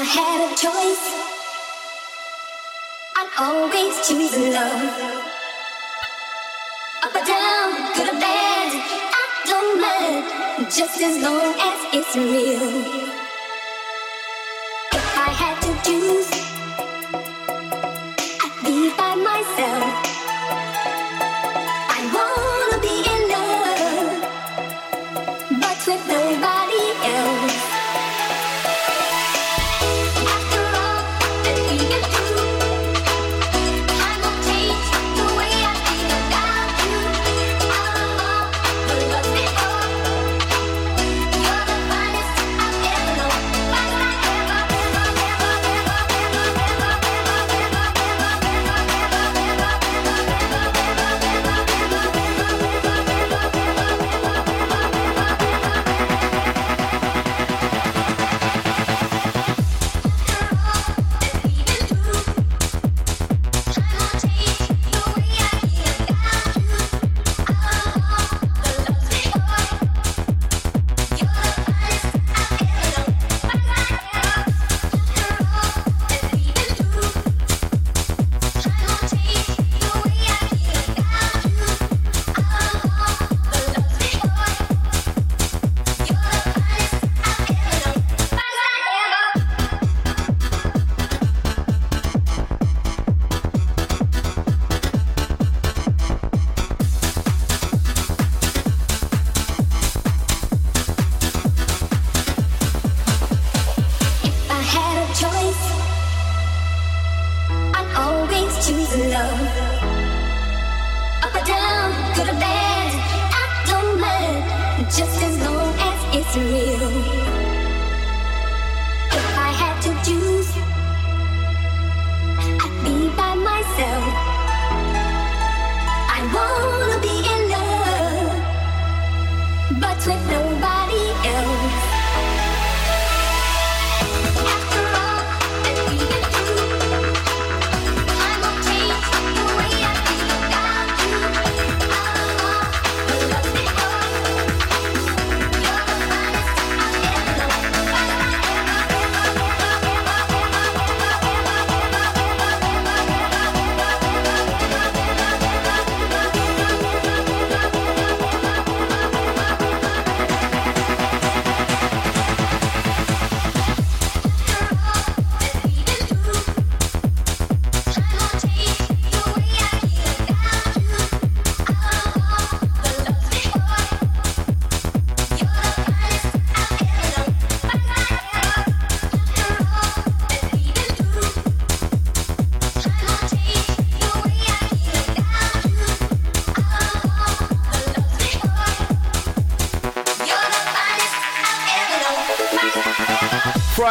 I had a choice, I'd always choose love. Up or down, good or bad, I don't mind, just as long as it's real. If I had to choose, I'd be by myself.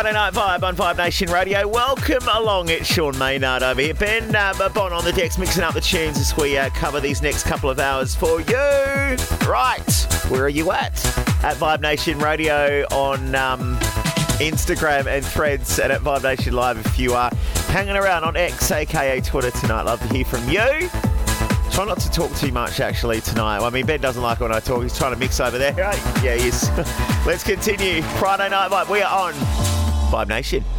Friday Night Vibe on Vibe Nation Radio. Welcome along. It's Sean Maynard over here. Ben uh, Bon on the decks, mixing up the tunes as we uh, cover these next couple of hours for you. Right, where are you at? At Vibe Nation Radio on um, Instagram and Threads, and at Vibe Nation Live if you are hanging around on X, aka Twitter tonight. Love to hear from you. Try not to talk too much actually tonight. I mean, Ben doesn't like when I talk. He's trying to mix over there. Right? Yeah, he is. Let's continue. Friday Night Vibe. We are on Vibe Nation.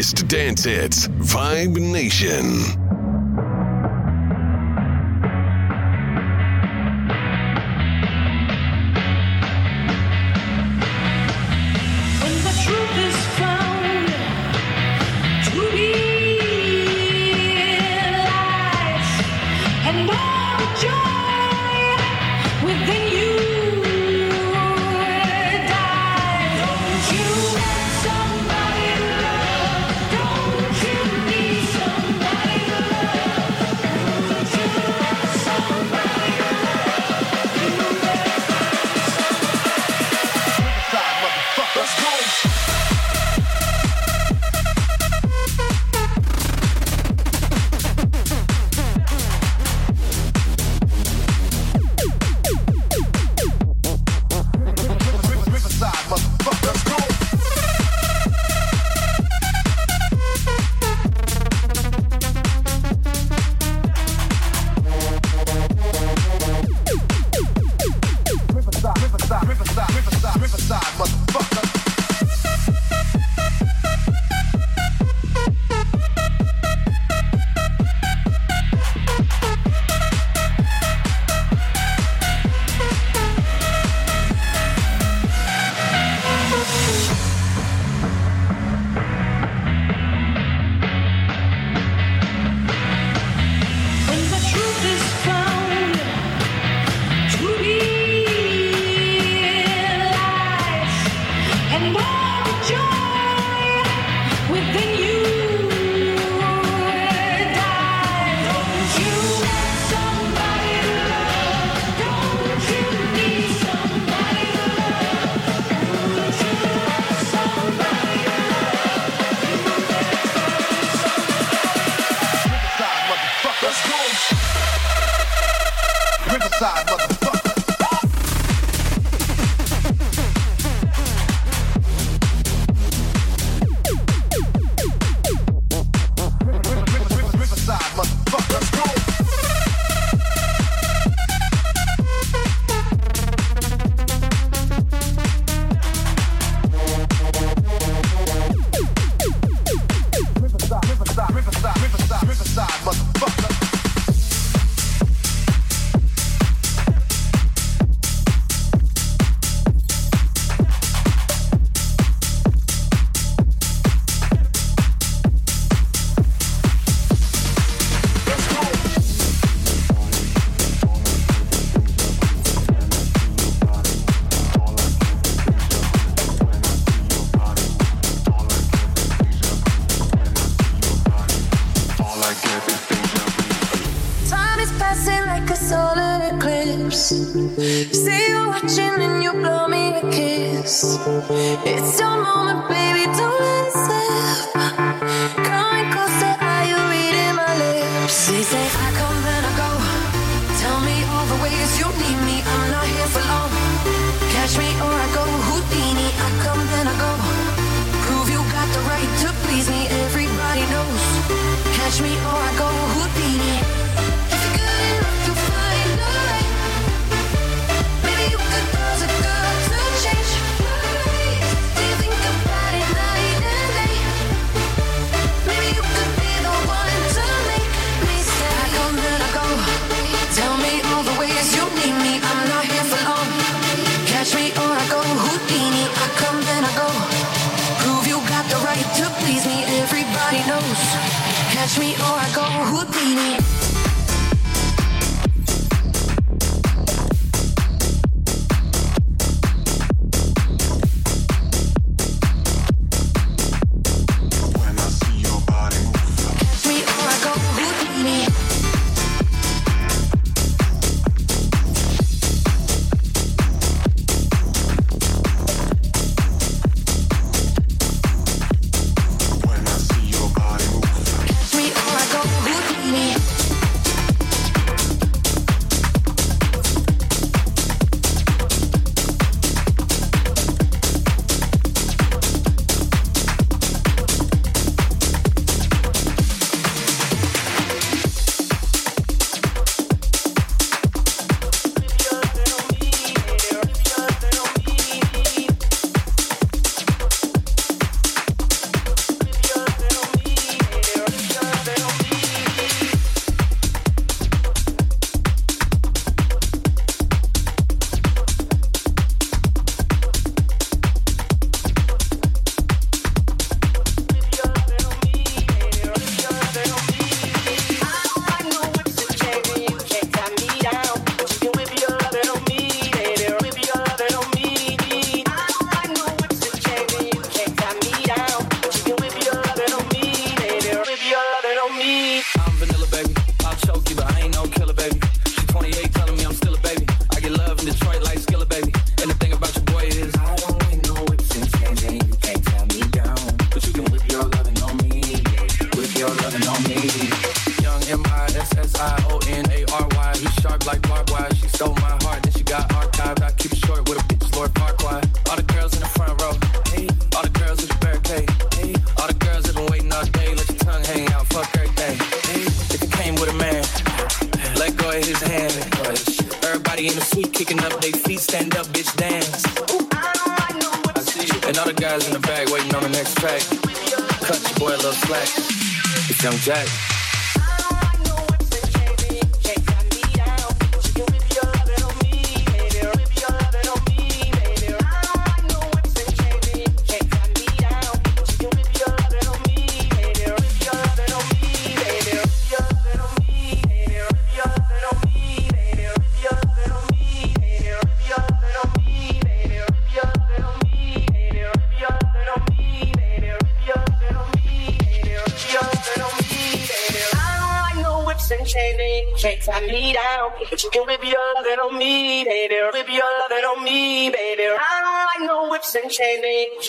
Biggest dance hits, Vibe Nation.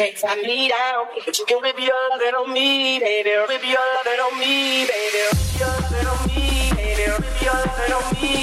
shakes knock me down. But you can whip your leg on me, baby. Whip your leg on me, baby. Whip your leg on me, baby. Whip your leg on me.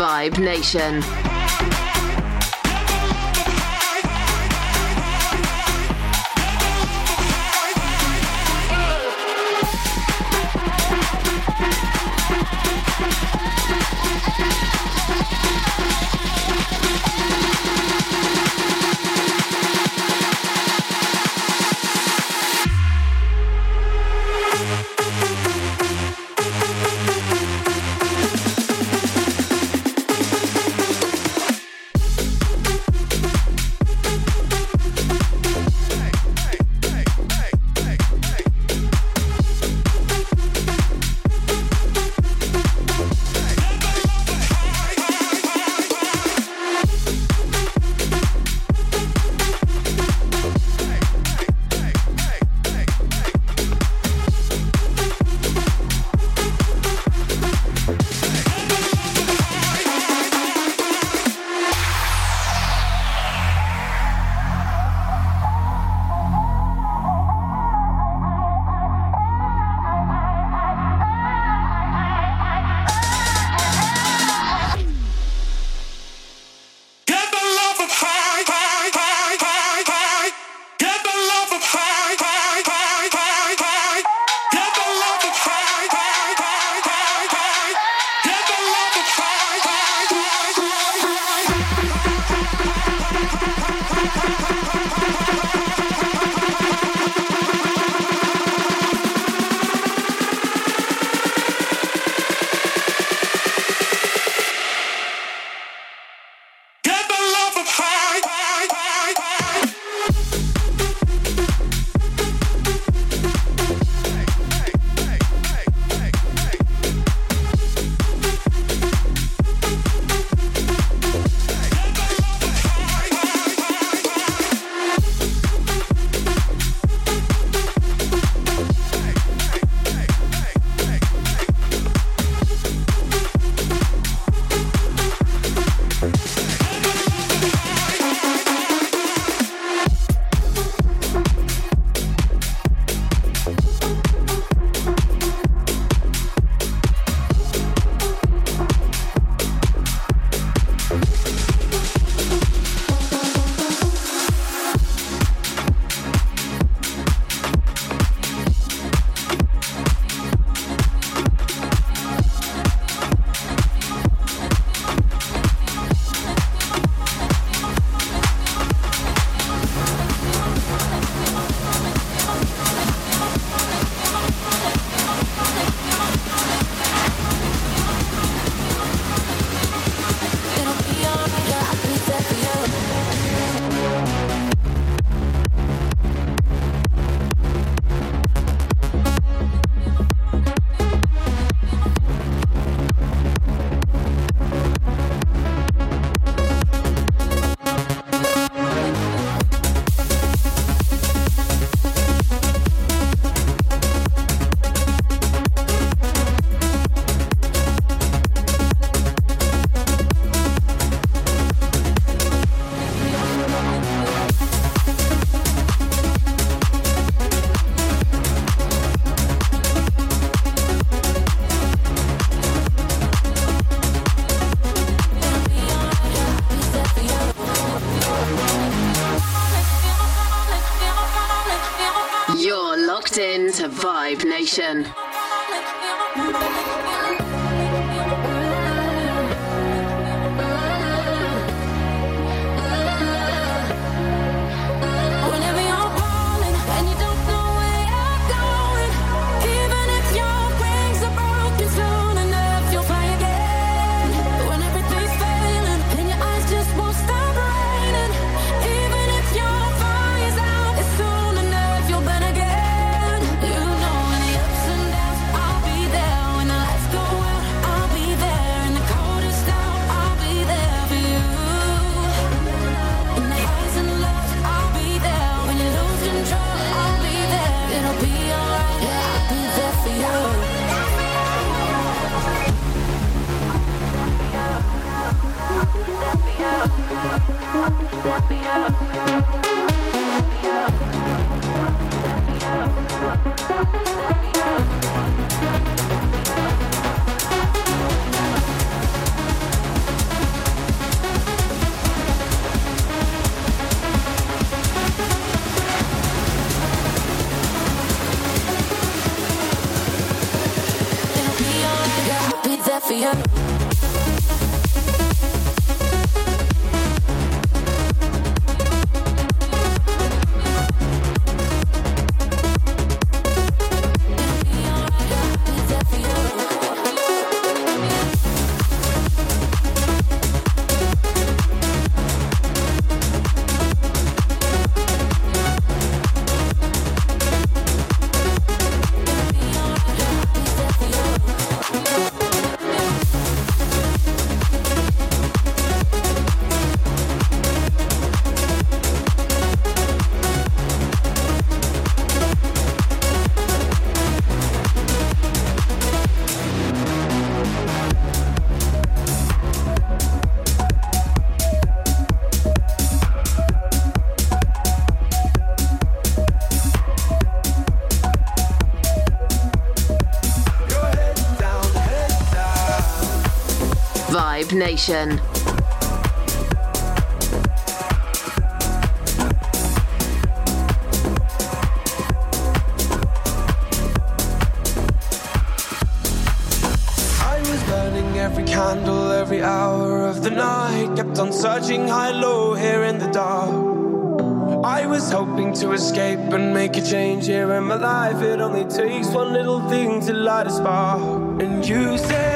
Vibe Nation. nation every candle every hour of the night kept on searching high low here in the dark. I was hoping to escape and make a change here in my life. It only takes one little thing to light a spark. And you said.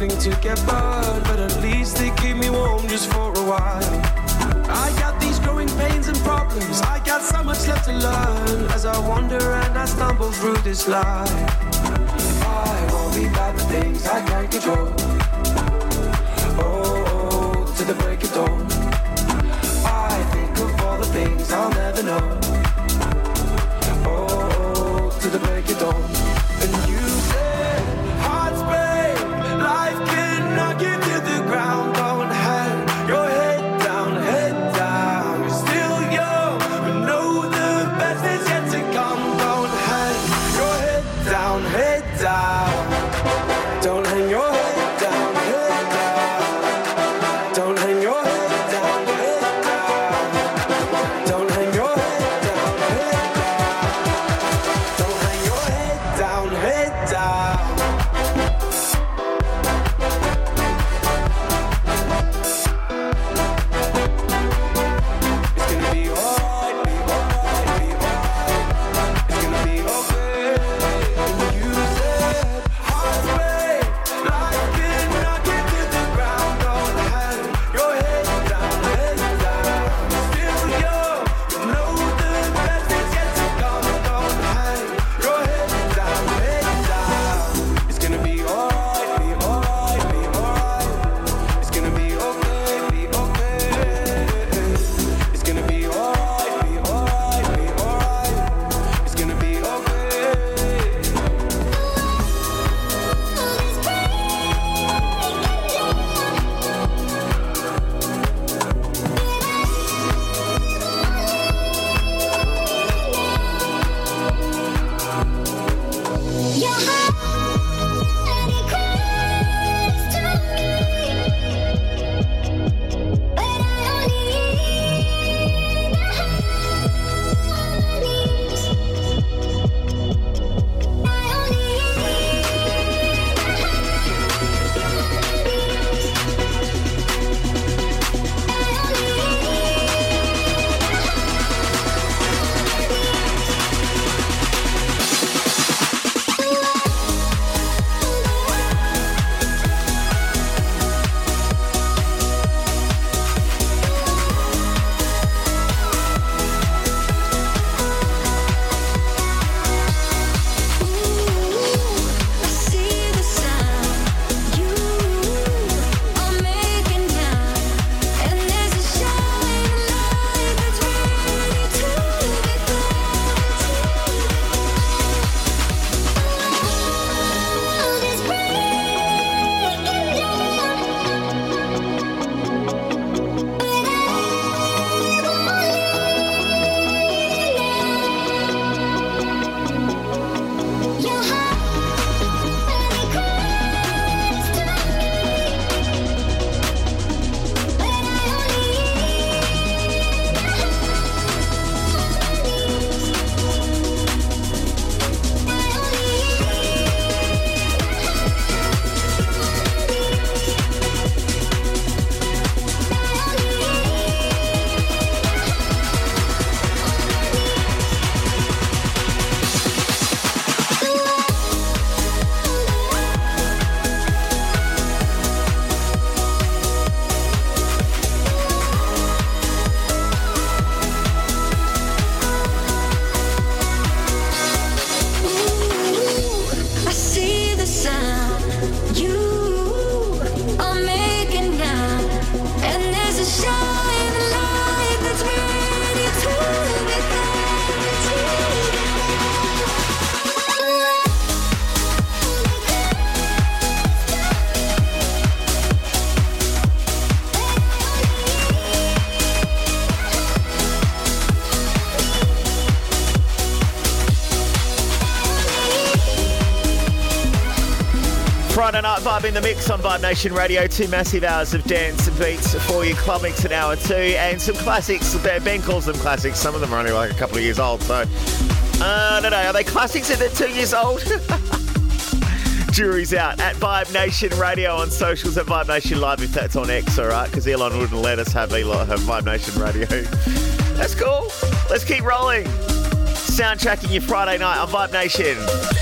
nothing to get burned, but at least they keep me warm just for a while. I got these growing pains and problems, I got so much left to learn as I wander and I stumble through this life. Night vibe in the mix on Vibe Nation Radio. Two massive hours of dance and beats for you. Club mix an hour two, and some classics. Ben calls them classics. Some of them are only like a couple of years old. So uh, I don't know. Are they classics if they're two years old? Jury's out at Vibe Nation Radio on socials at Vibe Nation Live if that's on X, all right? Because Elon wouldn't let us have Elon have Vibe Nation Radio. That's cool. Let's keep rolling. Soundtracking your Friday night on Vibe Nation.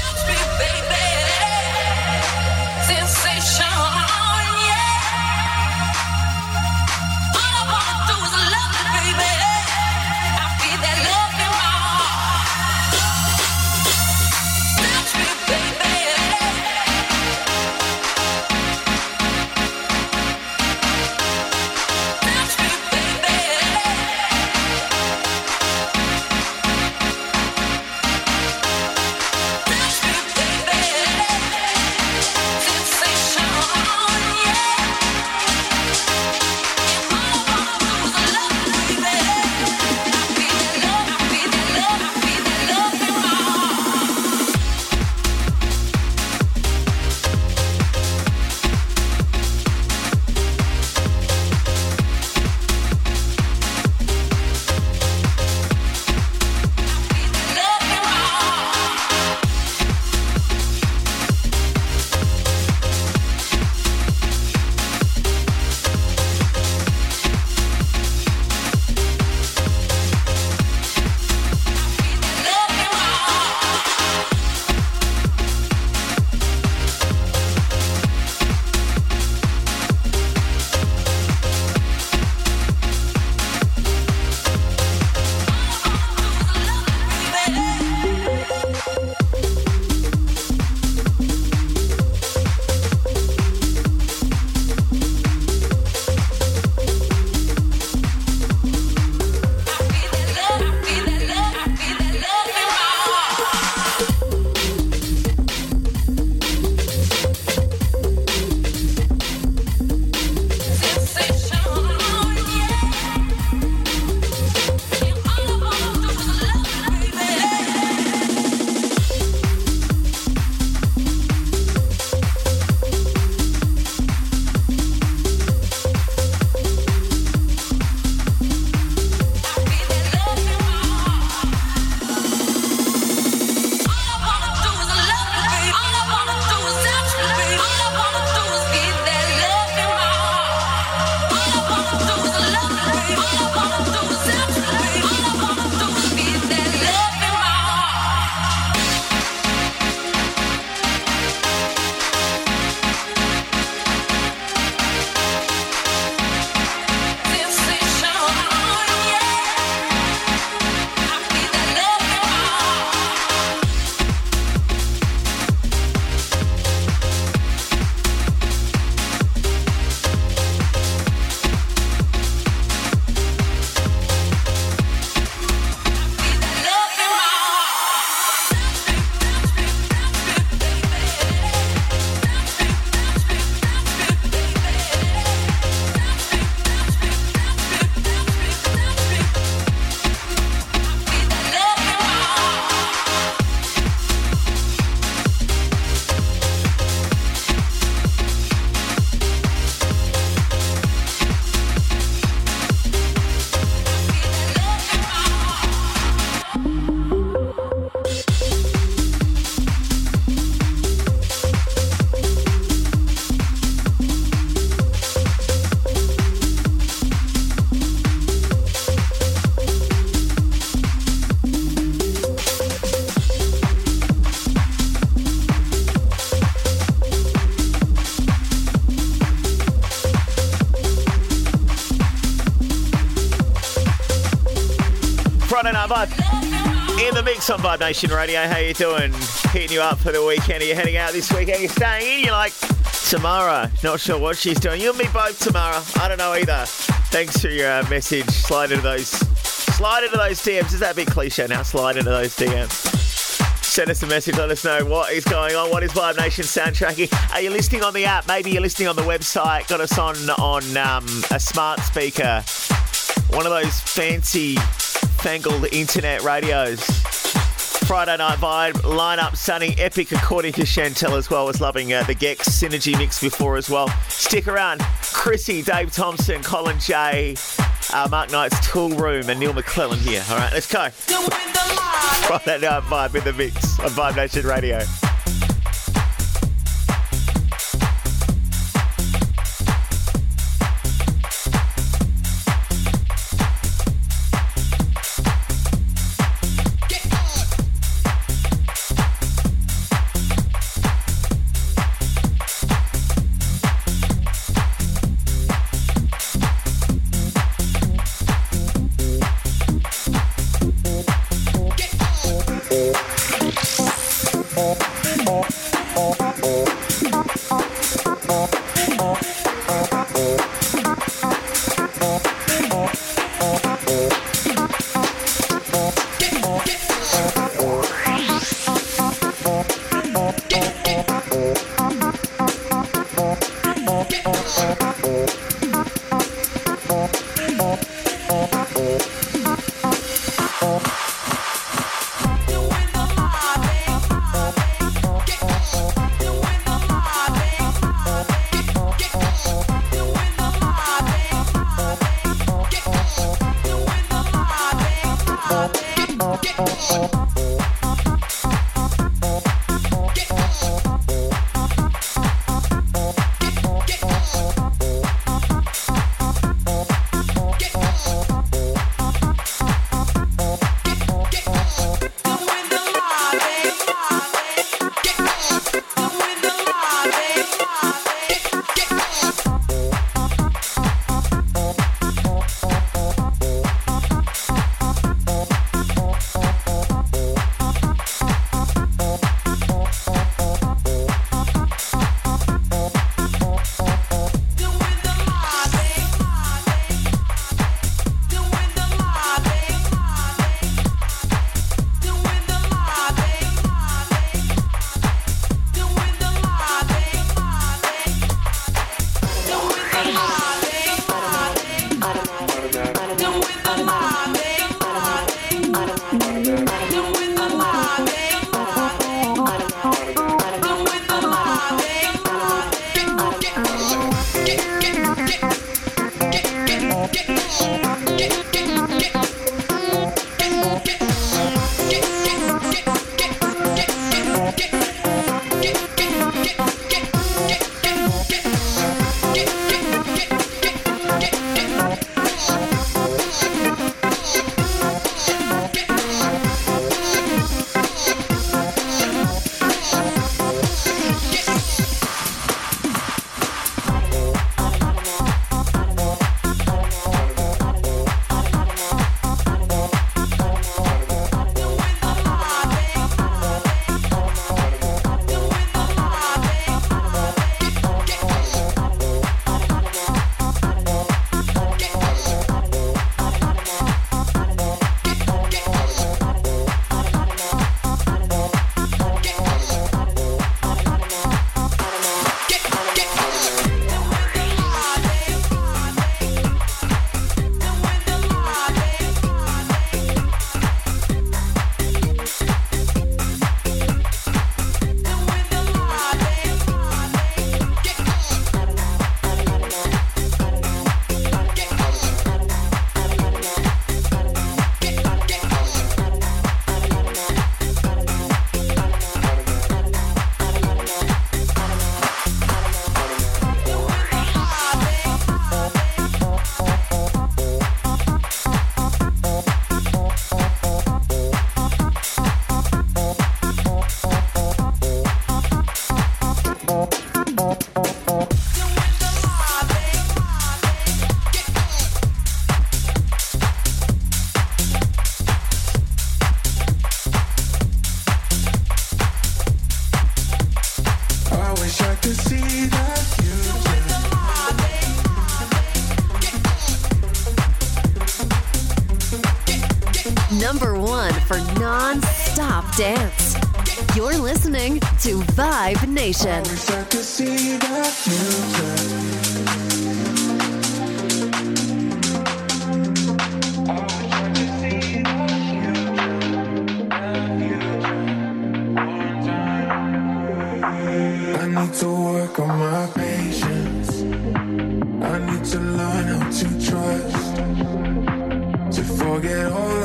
On Vibe Nation Radio. How you doing? Hitting you up for the weekend. Are you heading out this weekend? Are you staying in? You're like, Tamara, not sure what she's doing. You and me both, Tamara. I don't know either. Thanks for your uh, message. Slide into those, slide into those DMs. Is that a bit cliche now? Slide into those DMs. Send us a message. Let us know what is going on. What is Vibe Nation soundtracking? Are you listening on the app? Maybe you're listening on the website. Got us on on um, a smart speaker. One of those fancy, fangled internet radios. Friday Night Vibe, lineup sunny, epic according to Chantel as well. Was loving uh, the Gex Synergy mix before as well. Stick around. Chrissy, Dave Thompson, Colin J, uh, Mark Knight's Toolroom, and Neil McClellan here. All right, let's go. Friday Night Vibe in the mix on Vibe Nation Radio. dance. You're listening to Vibe Nation. I need to work on my patience. I need to learn how to trust. To forget all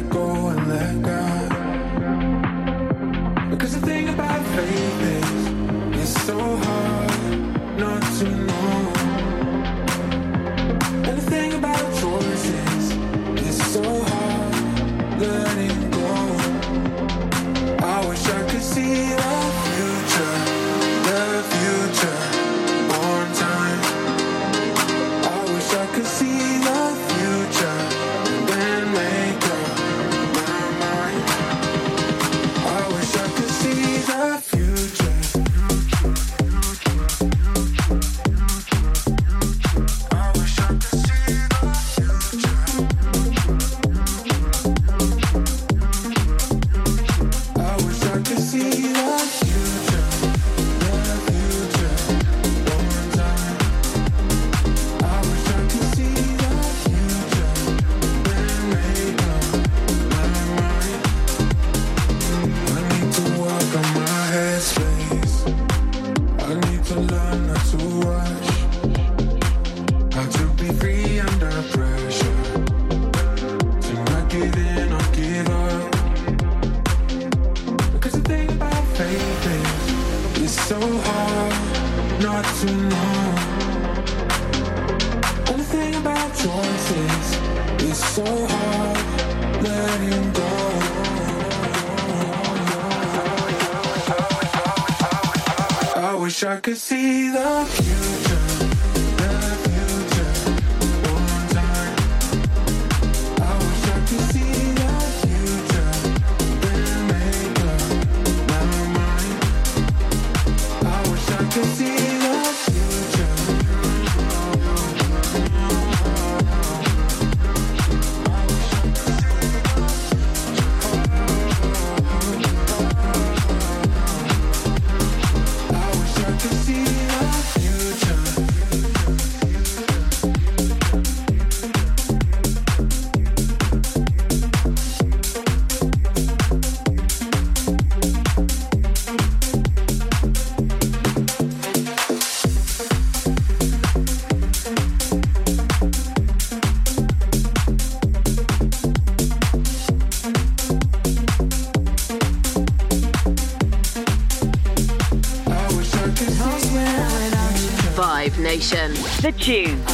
let go. could see The Tune.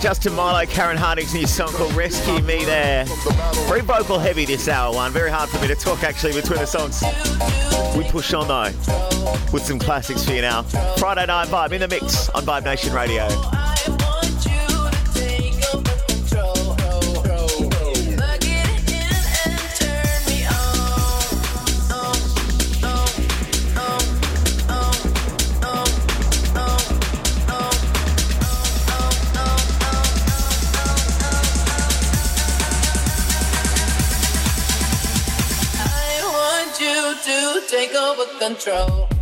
Justin Mylo, Karen Harding's new song called Rescue Me there. Very vocal heavy this hour one. Very hard for me to talk actually between the songs. We push on though with some classics for you now. Friday night vibe in the mix on Vibe Nation Radio. to take over control.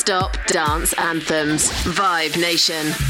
Non-stop dance anthems. Vibe Nation.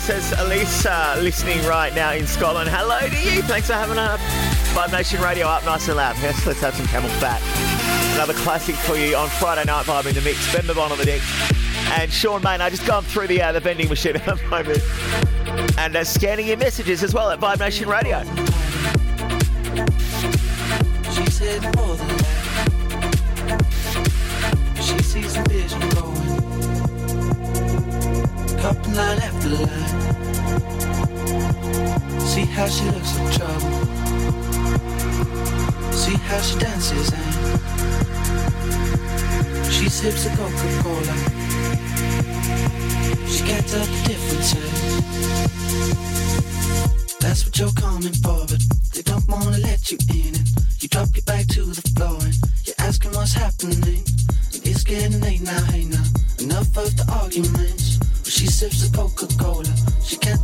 says Elise, uh, listening right now in Scotland. Hello to you. Thanks for having a Vibe Nation Radio up nice and loud. Yes, let's have some Camel Fat. Another classic for you on Friday Night Vibe in the mix. Ben Mabon on the deck. And Sean Maynard just gone through the uh, the vending machine at the moment. And uh, scanning your messages as well at Vibe Nation Radio. Heading for the light. She sees the vision going. Couple line after line. How she looks in trouble. See how she dances and she sips a Coca-Cola. She can't tell the difference. eh? That's what you're coming for,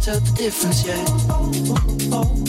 tell the difference yet. She oh, oh, oh.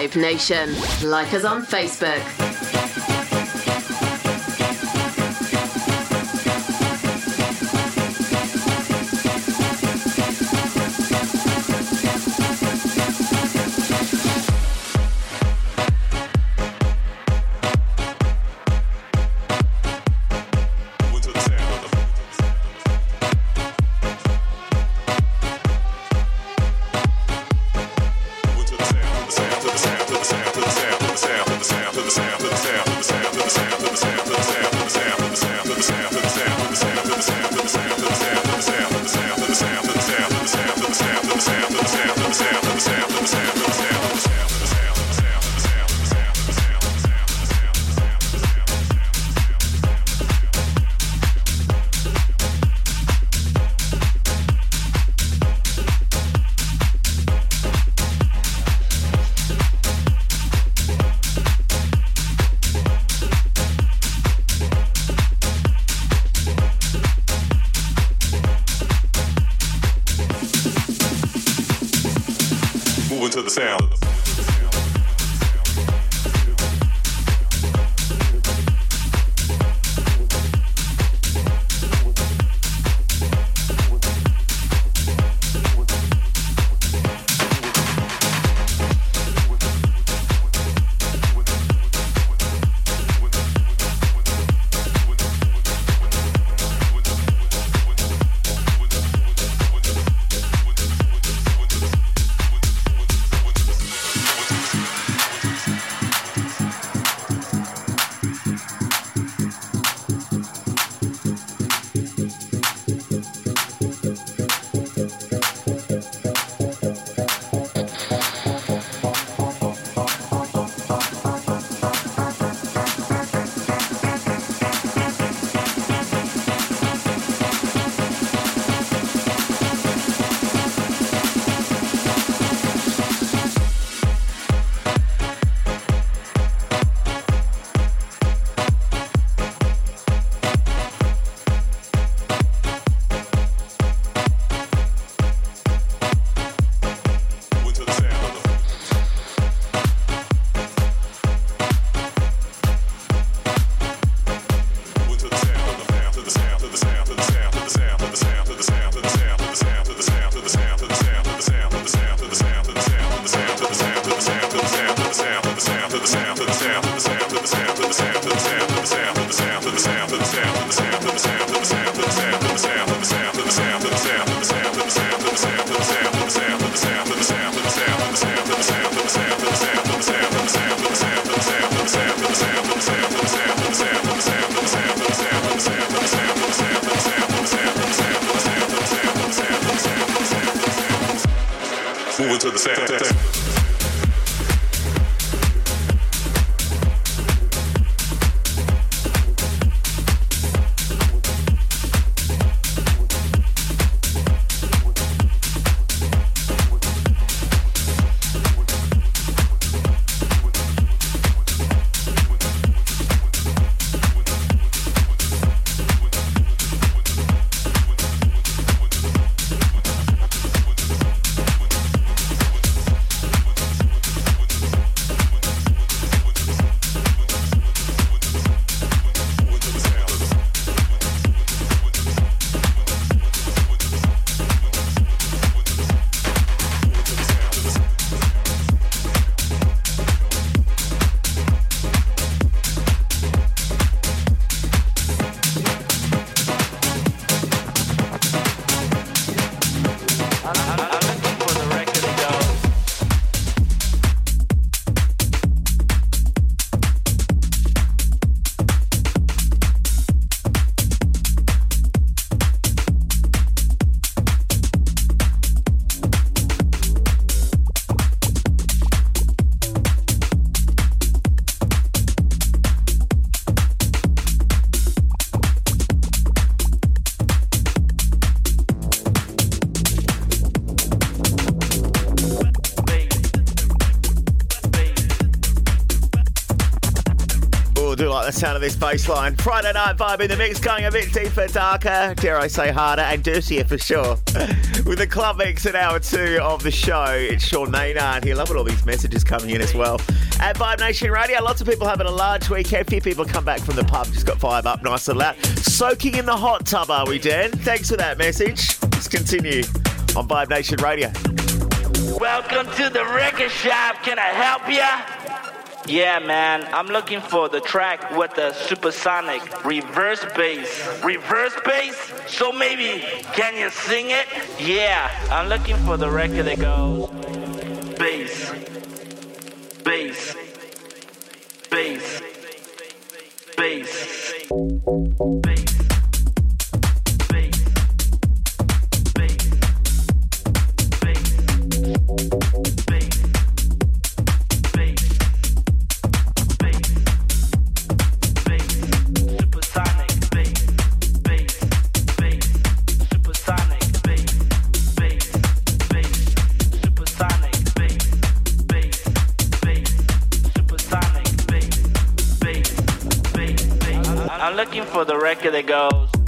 Vibe Nation. Like us on Facebook. Moving to the sound. This bass line. Friday night vibe in the mix, going a bit deeper, darker, dare I say harder, and dirtier for sure. With the club mix at hour two of the show, it's Sean Maynard here. Loving all these messages coming in as well. At Vibe Nation Radio, lots of people having a large weekend. A few people come back from the pub, just got Vibe up nice and loud. Soaking in the hot tub, are we, Dan? Thanks for that message. Let's continue on Vibe Nation Radio. Welcome to the record shop. Can I help ya? Yeah, man. I'm looking for the track with the supersonic reverse bass. Reverse bass? So maybe can you sing it? Yeah, I'm looking for the record that goes bass, bass, bass, bass. I'm for the record that goes.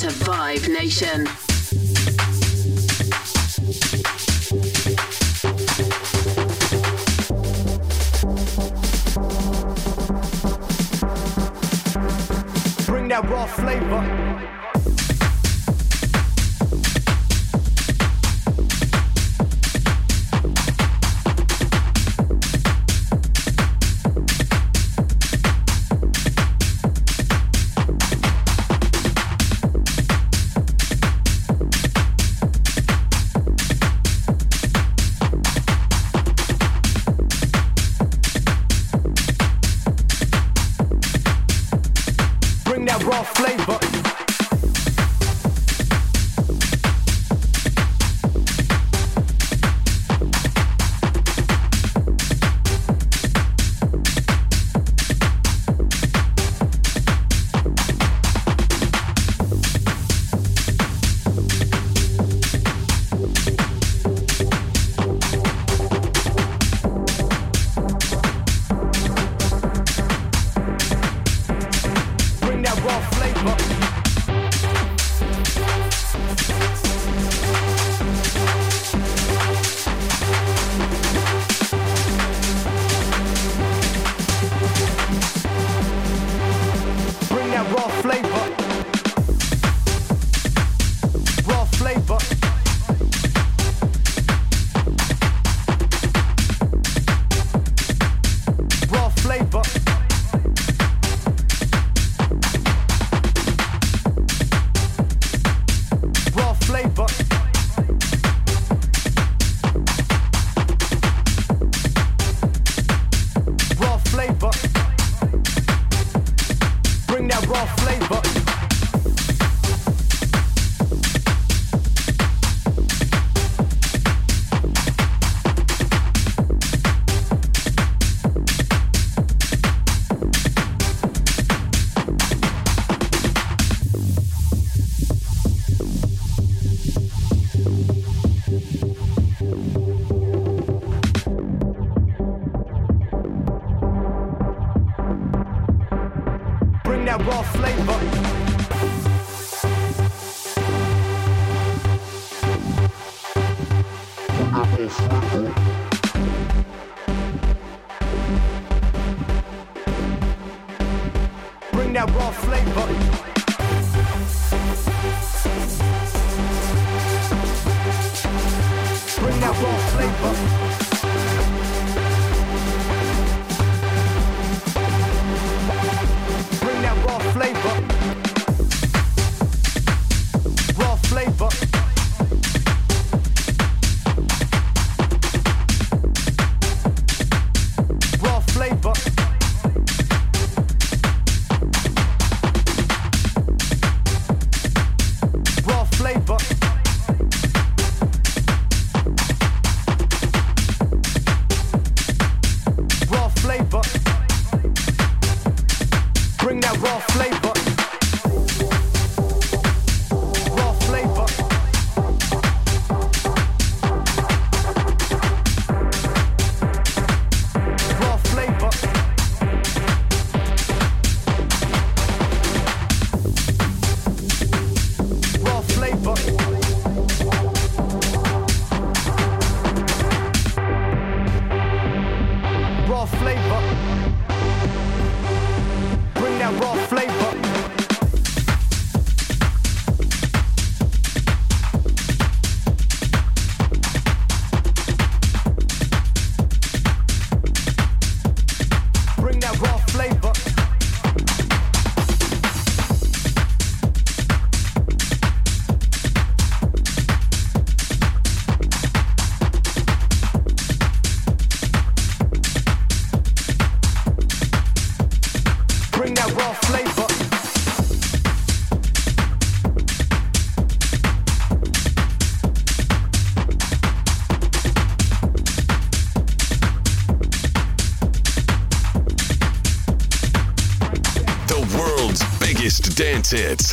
To Vibe Nation. Bring that raw flavor. Bring that raw flavor. Hits.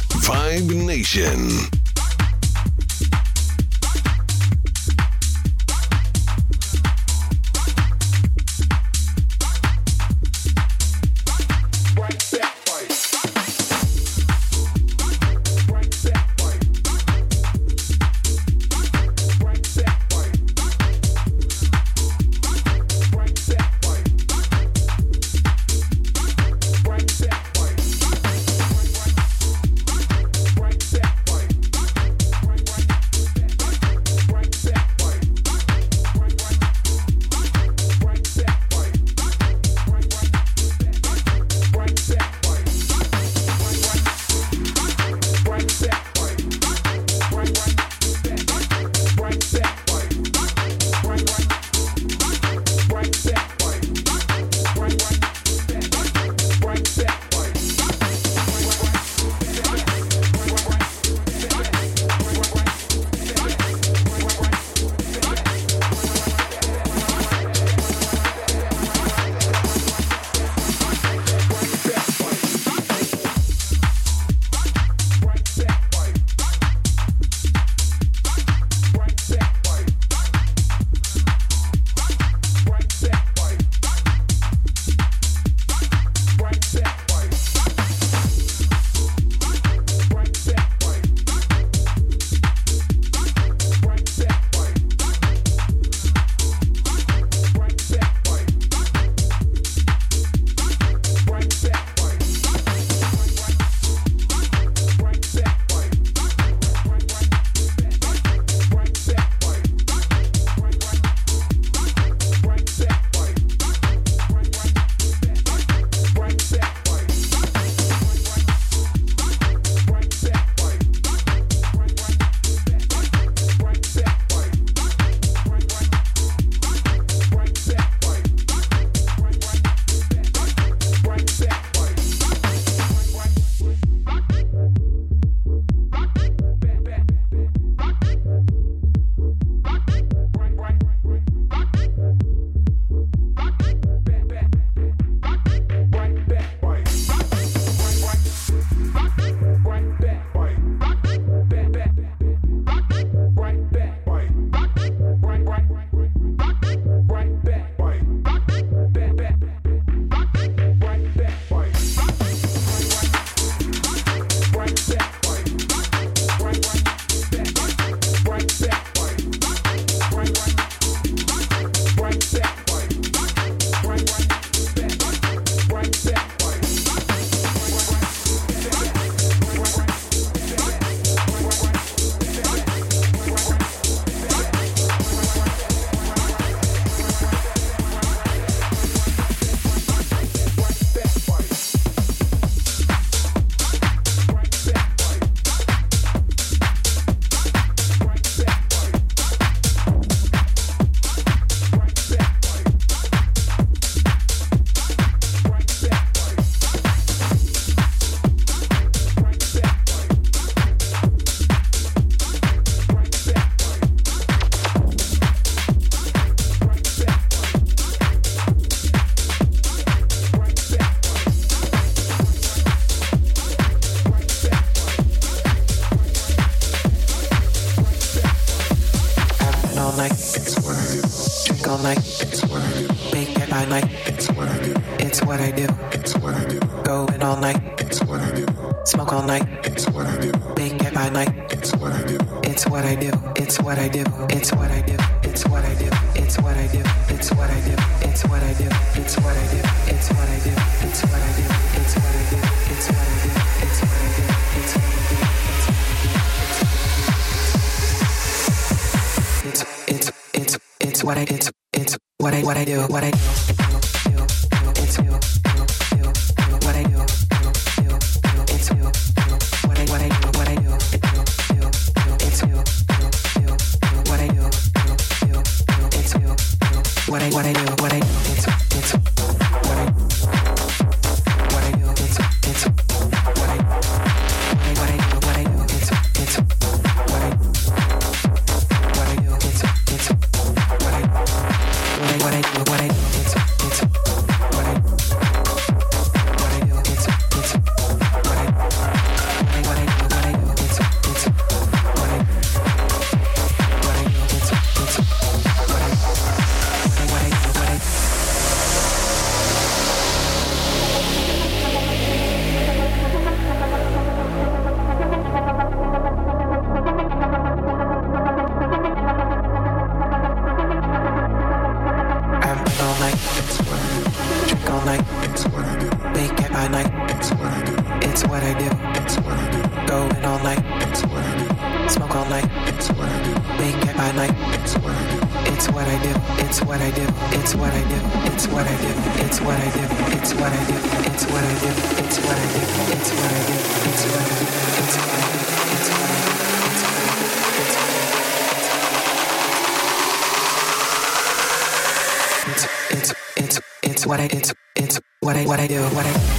What I what I do what I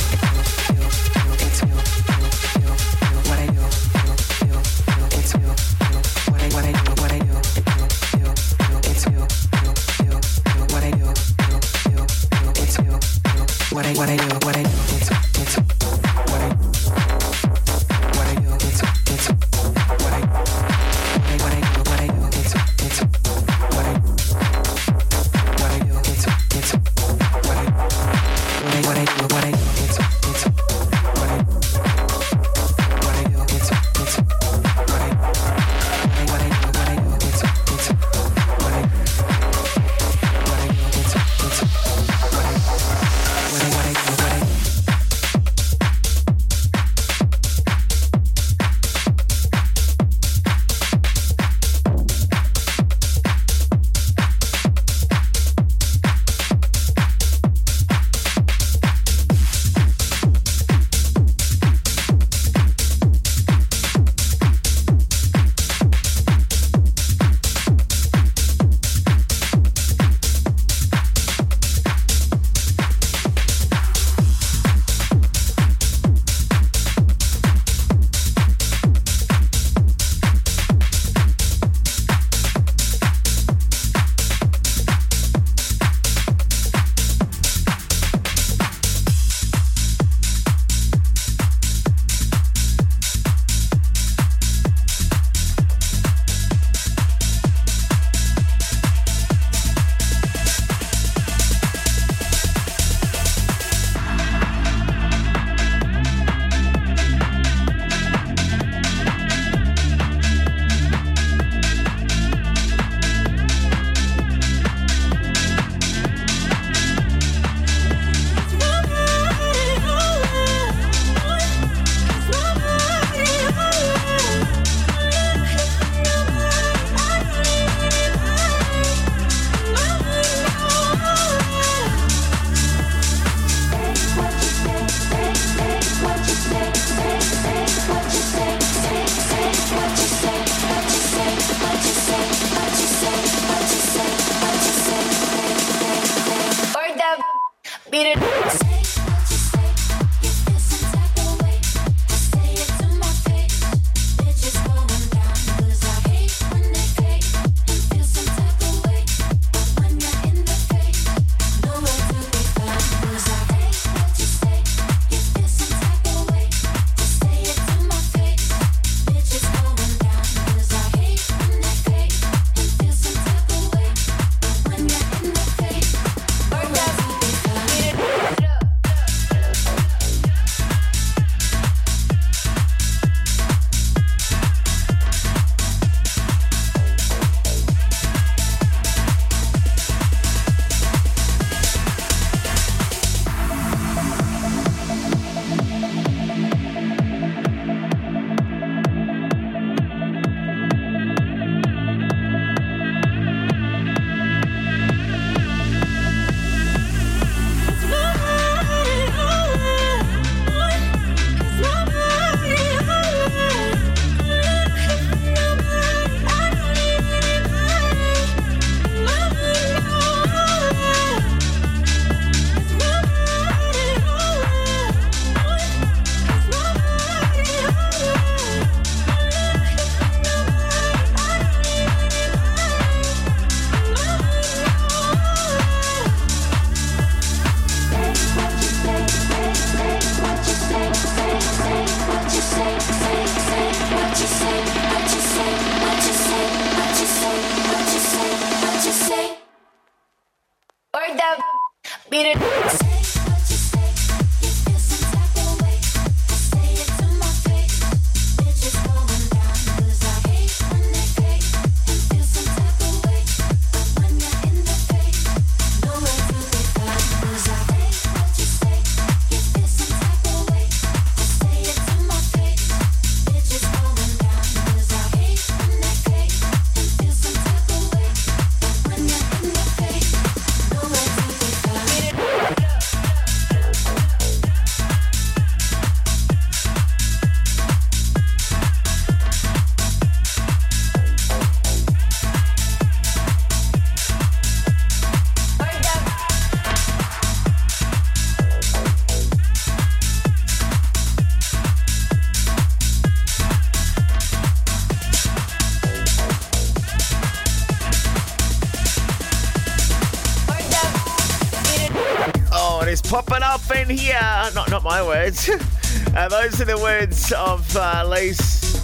those are the words of uh, Lise,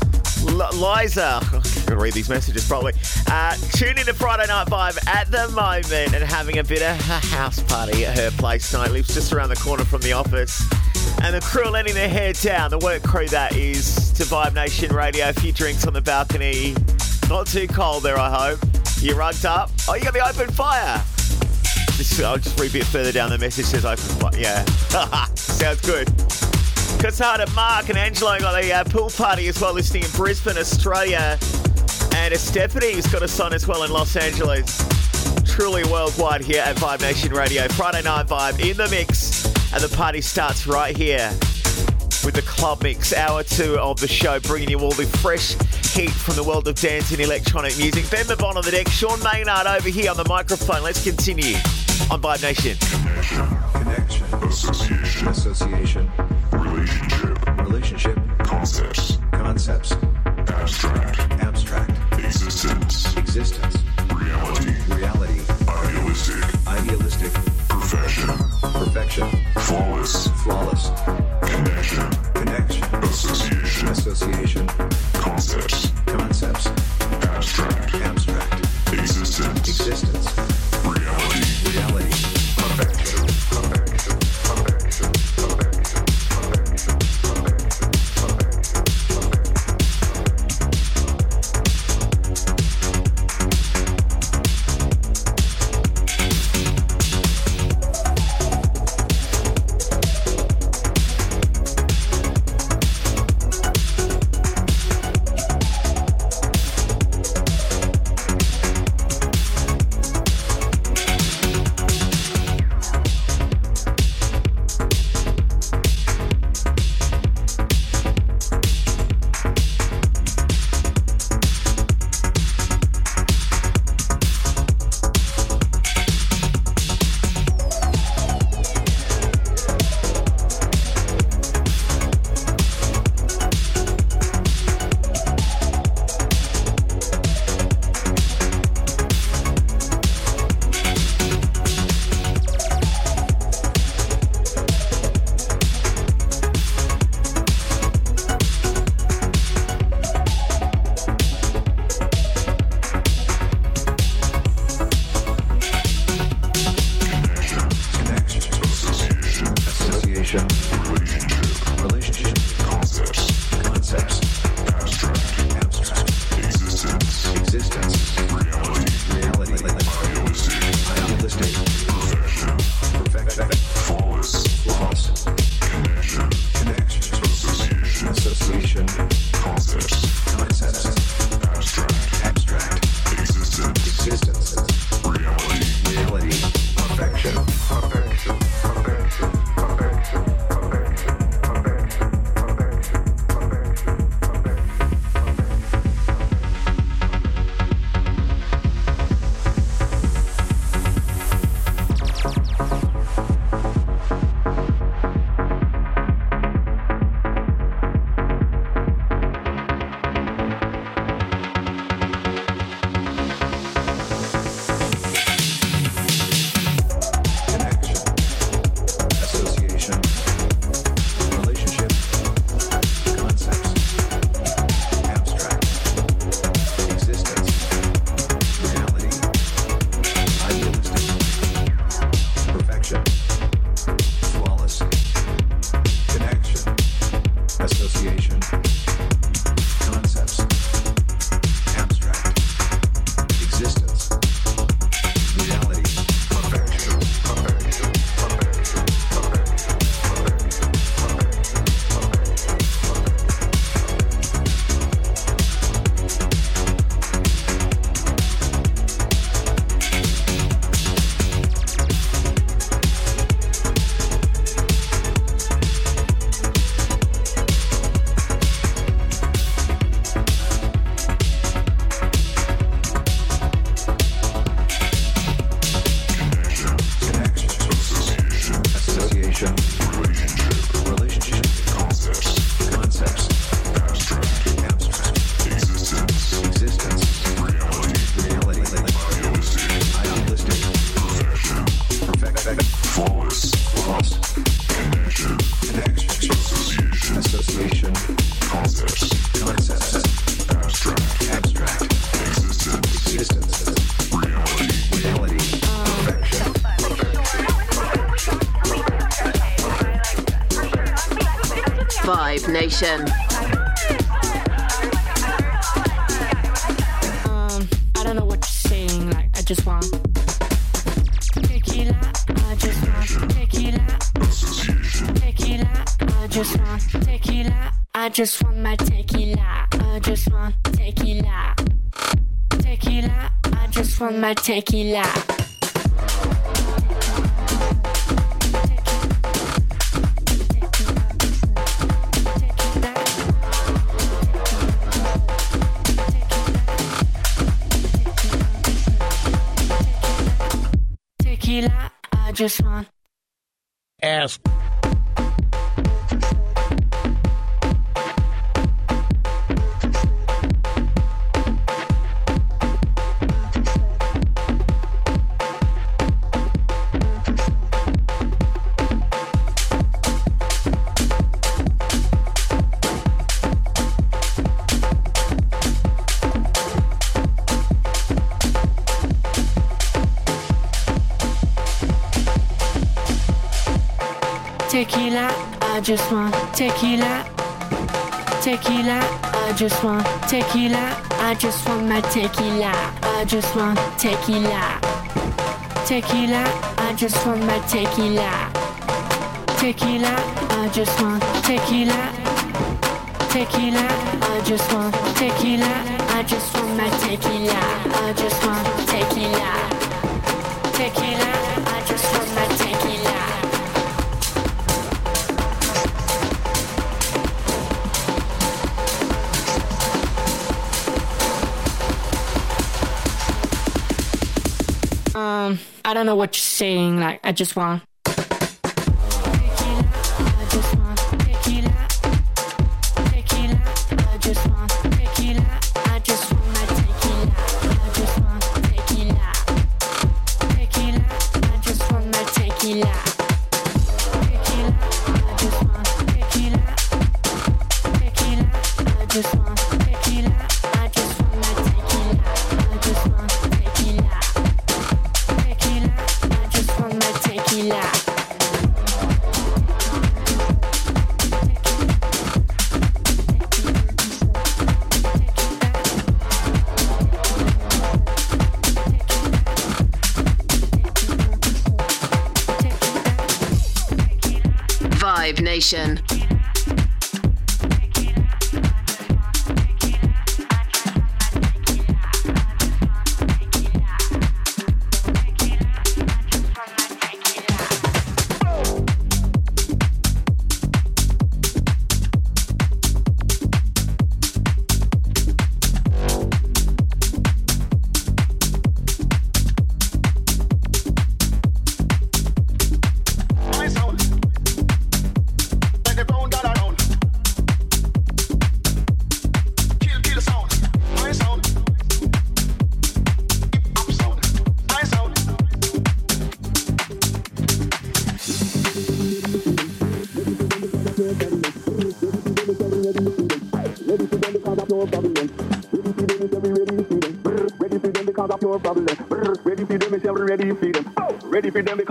L- Liza. I can read these messages probably. Uh, tune into Friday Night Vibe at the moment and having a bit of a house party at her place tonight. Lives just around the corner from the office. And the crew are letting their hair down. The work crew that is to Vibe Nation Radio. A few drinks on the balcony. Not too cold there, I hope. You're rugged up? Oh, you got the open fire. Just, I'll just read a bit further down the message says open fire. Yeah. Sounds good. Casada, Mark, and Angelo got a uh, pool party as well, listening in Brisbane, Australia. And Stephanie's got a son as well in Los Angeles. Truly worldwide here at Vibe Nation Radio. Friday Night Vibe in the mix. And the party starts right here with the Club Mix, hour two of the show, bringing you all the fresh heat from the world of dance and electronic music. Ben Mabon on the deck, Sean Maynard over here on the microphone. Let's continue on Vibe Nation. Connection. Association. Association. Relationship. Relationship. Concepts. Concepts. Abstract. Abstract. Existence. Existence. Reality. Reality. Idealistic. Idealistic. Perfection. Perfection. Flawless. Flawless. Vibe Nation. Um, I don't know what you're saying. Like, I just want tequila. I just want tequila. Tequila. I just want tequila. I just want my tequila. I just want tequila. Tequila. I just want my. Tequila. Just want tequila. Tequila, I just want tequila. I just want my tequila. I just want tequila. Tequila, I just want my tequila. Tequila, I just want tequila. Tequila, I just want tequila. I just want my tequila. I just want tequila. Tequila, I don't know what you're saying. Like, I just want.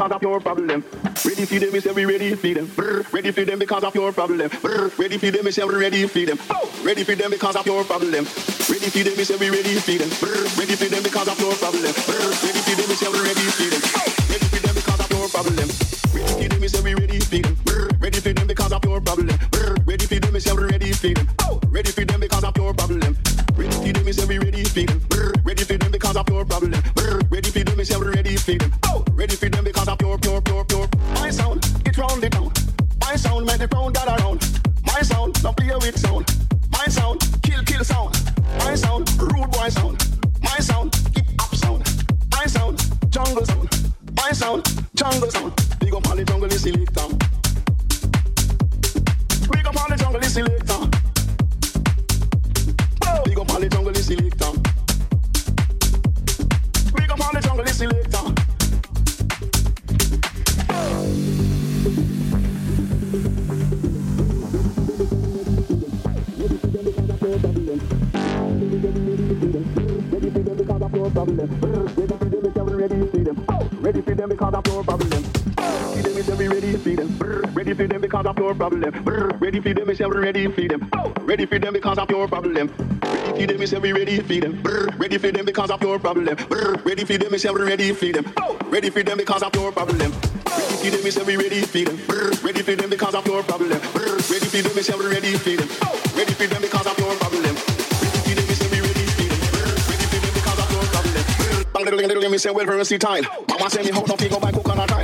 Because of your problem. Ready for them, say we ready for them. Ready for them because of your problem. Ready for them, say we ready for them. Ready for them because of your problem. Ready for them, say we ready for them. Ready for them problem. Brr, Ready for them, say we ready for them. Oh, Ready for them because of your problem. Ready for them, say we ready for them. Brr, Ready for them because of your problem. Brr, Ready for them, say we ready for them. Oh, Ready for them because of your problem. Ready for them, say we ready for them. Brr, Ready for them because of your problem. Brr, Ready for them, say we ready for them. Oh, Ready for them because of your problem. Them, them. Them Bang little little me say well versatile. Mama say me how to figure my cook on a tile.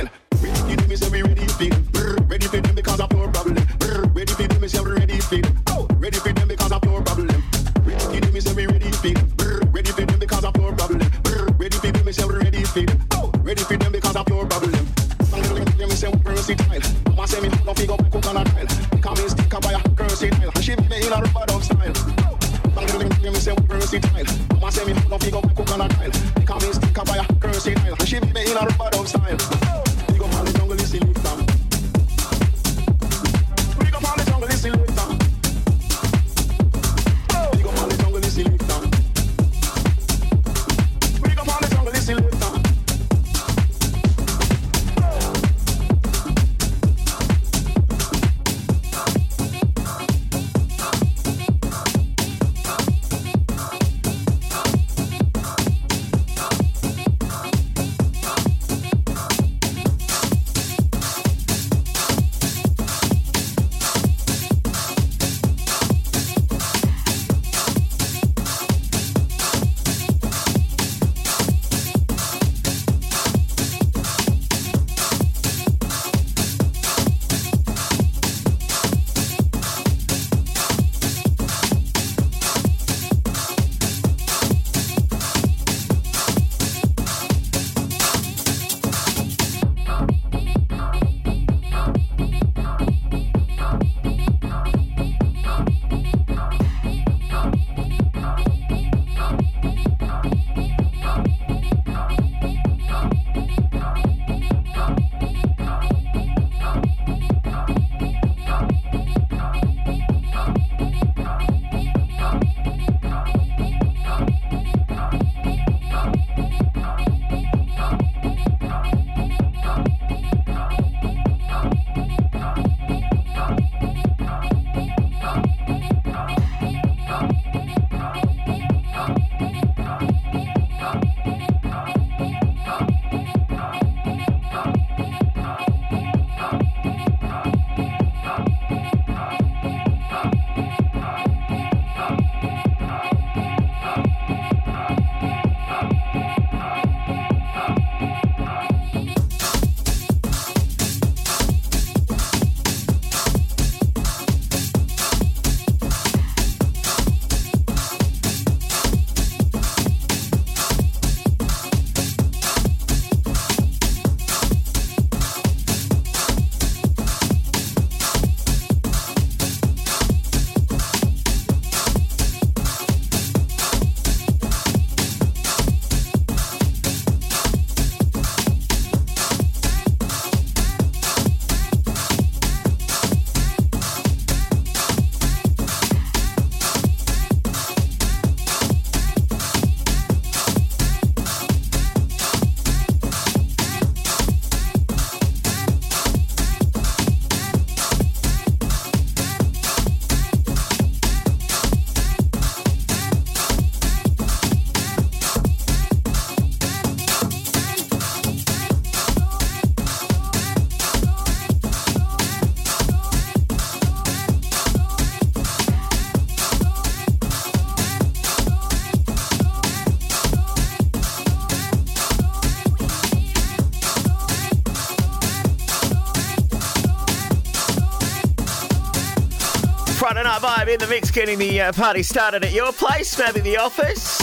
Mix, getting the uh, party started at your place, maybe the office,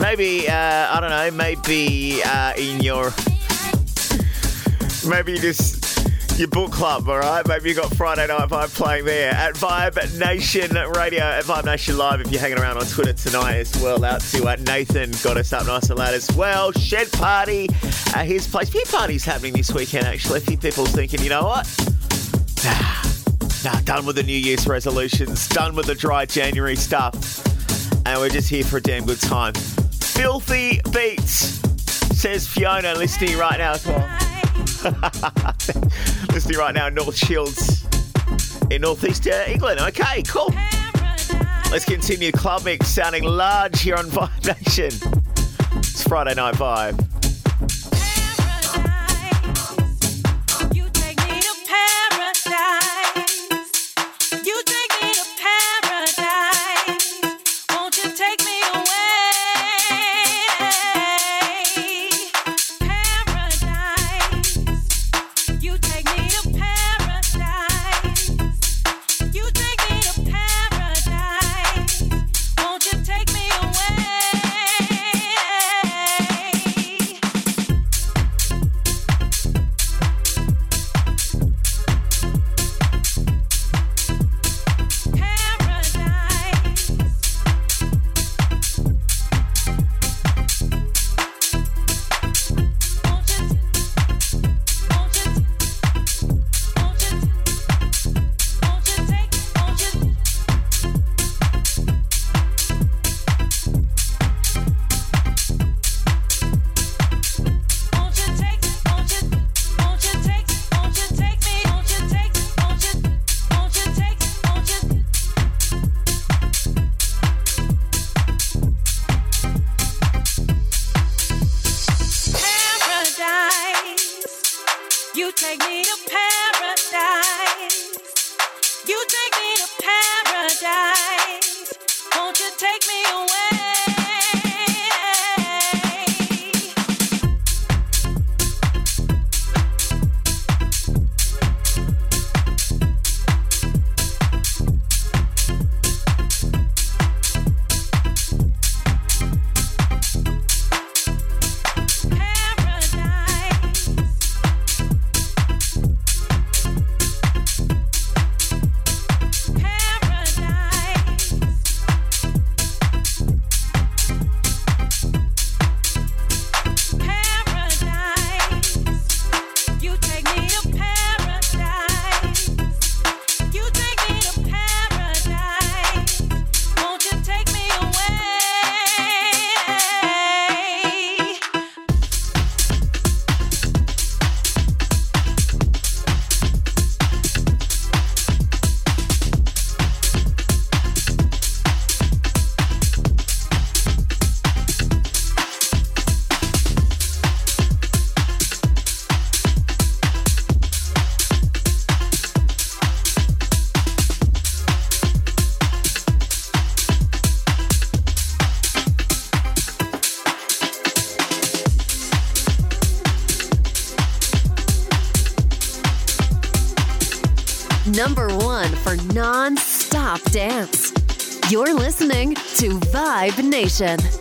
maybe uh, I don't know, maybe uh, in your, maybe just your book club, all right? Maybe you got Friday night vibe playing there at Vibe Nation Radio at Vibe Nation Live. If you're hanging around on Twitter tonight as well, out to uh, Nathan, got us up nice and loud as well. Shed party, uh, his place. few parties happening this weekend actually. A few people thinking, you know what? Nah, done with the New Year's resolutions, done with the dry January stuff. And we're just here for a damn good time. Filthy Beats, says Fiona, listening right now as well. Listening right now, in North Shields in northeast uh, England. Okay, cool. Let's continue Club Mix sounding large here on Vibe Nation. It's Friday Night Vibe. Vibe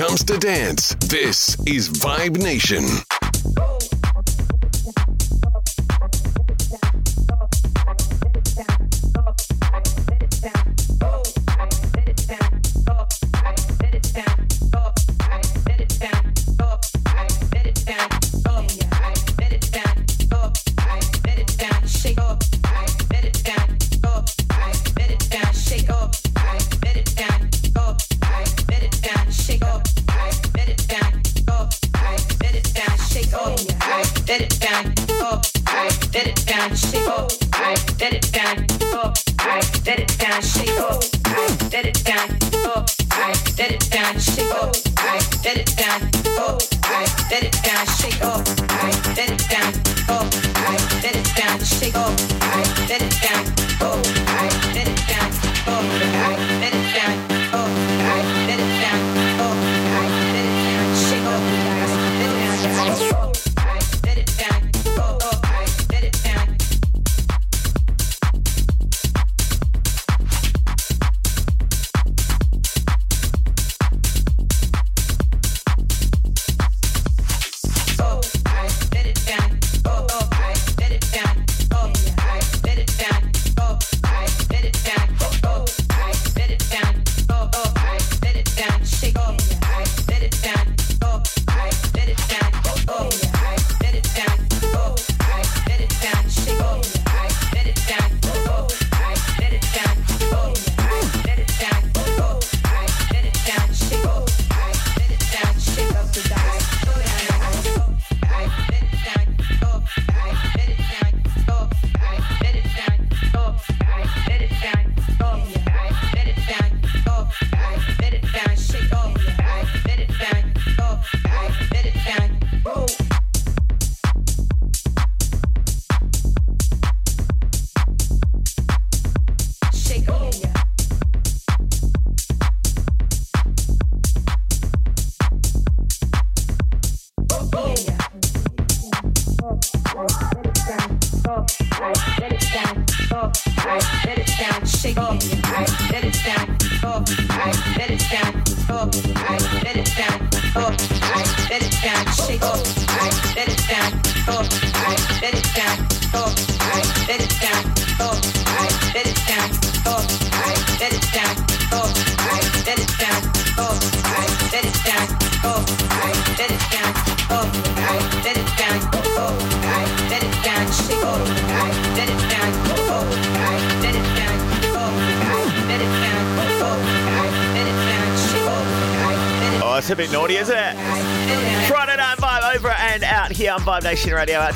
comes to dance. This is Vibe Nation.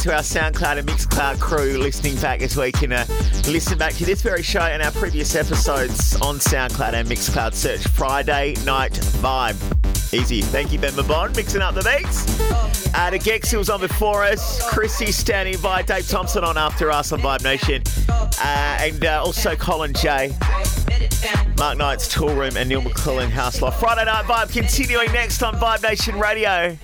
To our SoundCloud and Mixcloud crew listening back as we can uh, listen back to this very show and our previous episodes on SoundCloud and Mixcloud. Search Friday Night Vibe. Easy. Thank you, Ben Mabon, mixing up the beats. Uh, the Gexil's on before us. Chrissy standing by. Dave Thompson on after us on Vibe Nation. Uh, and uh, also Colin J. Mark Knight's Toolroom and Neil McClellan House Life. Friday Night Vibe continuing next on Vibe Nation Radio.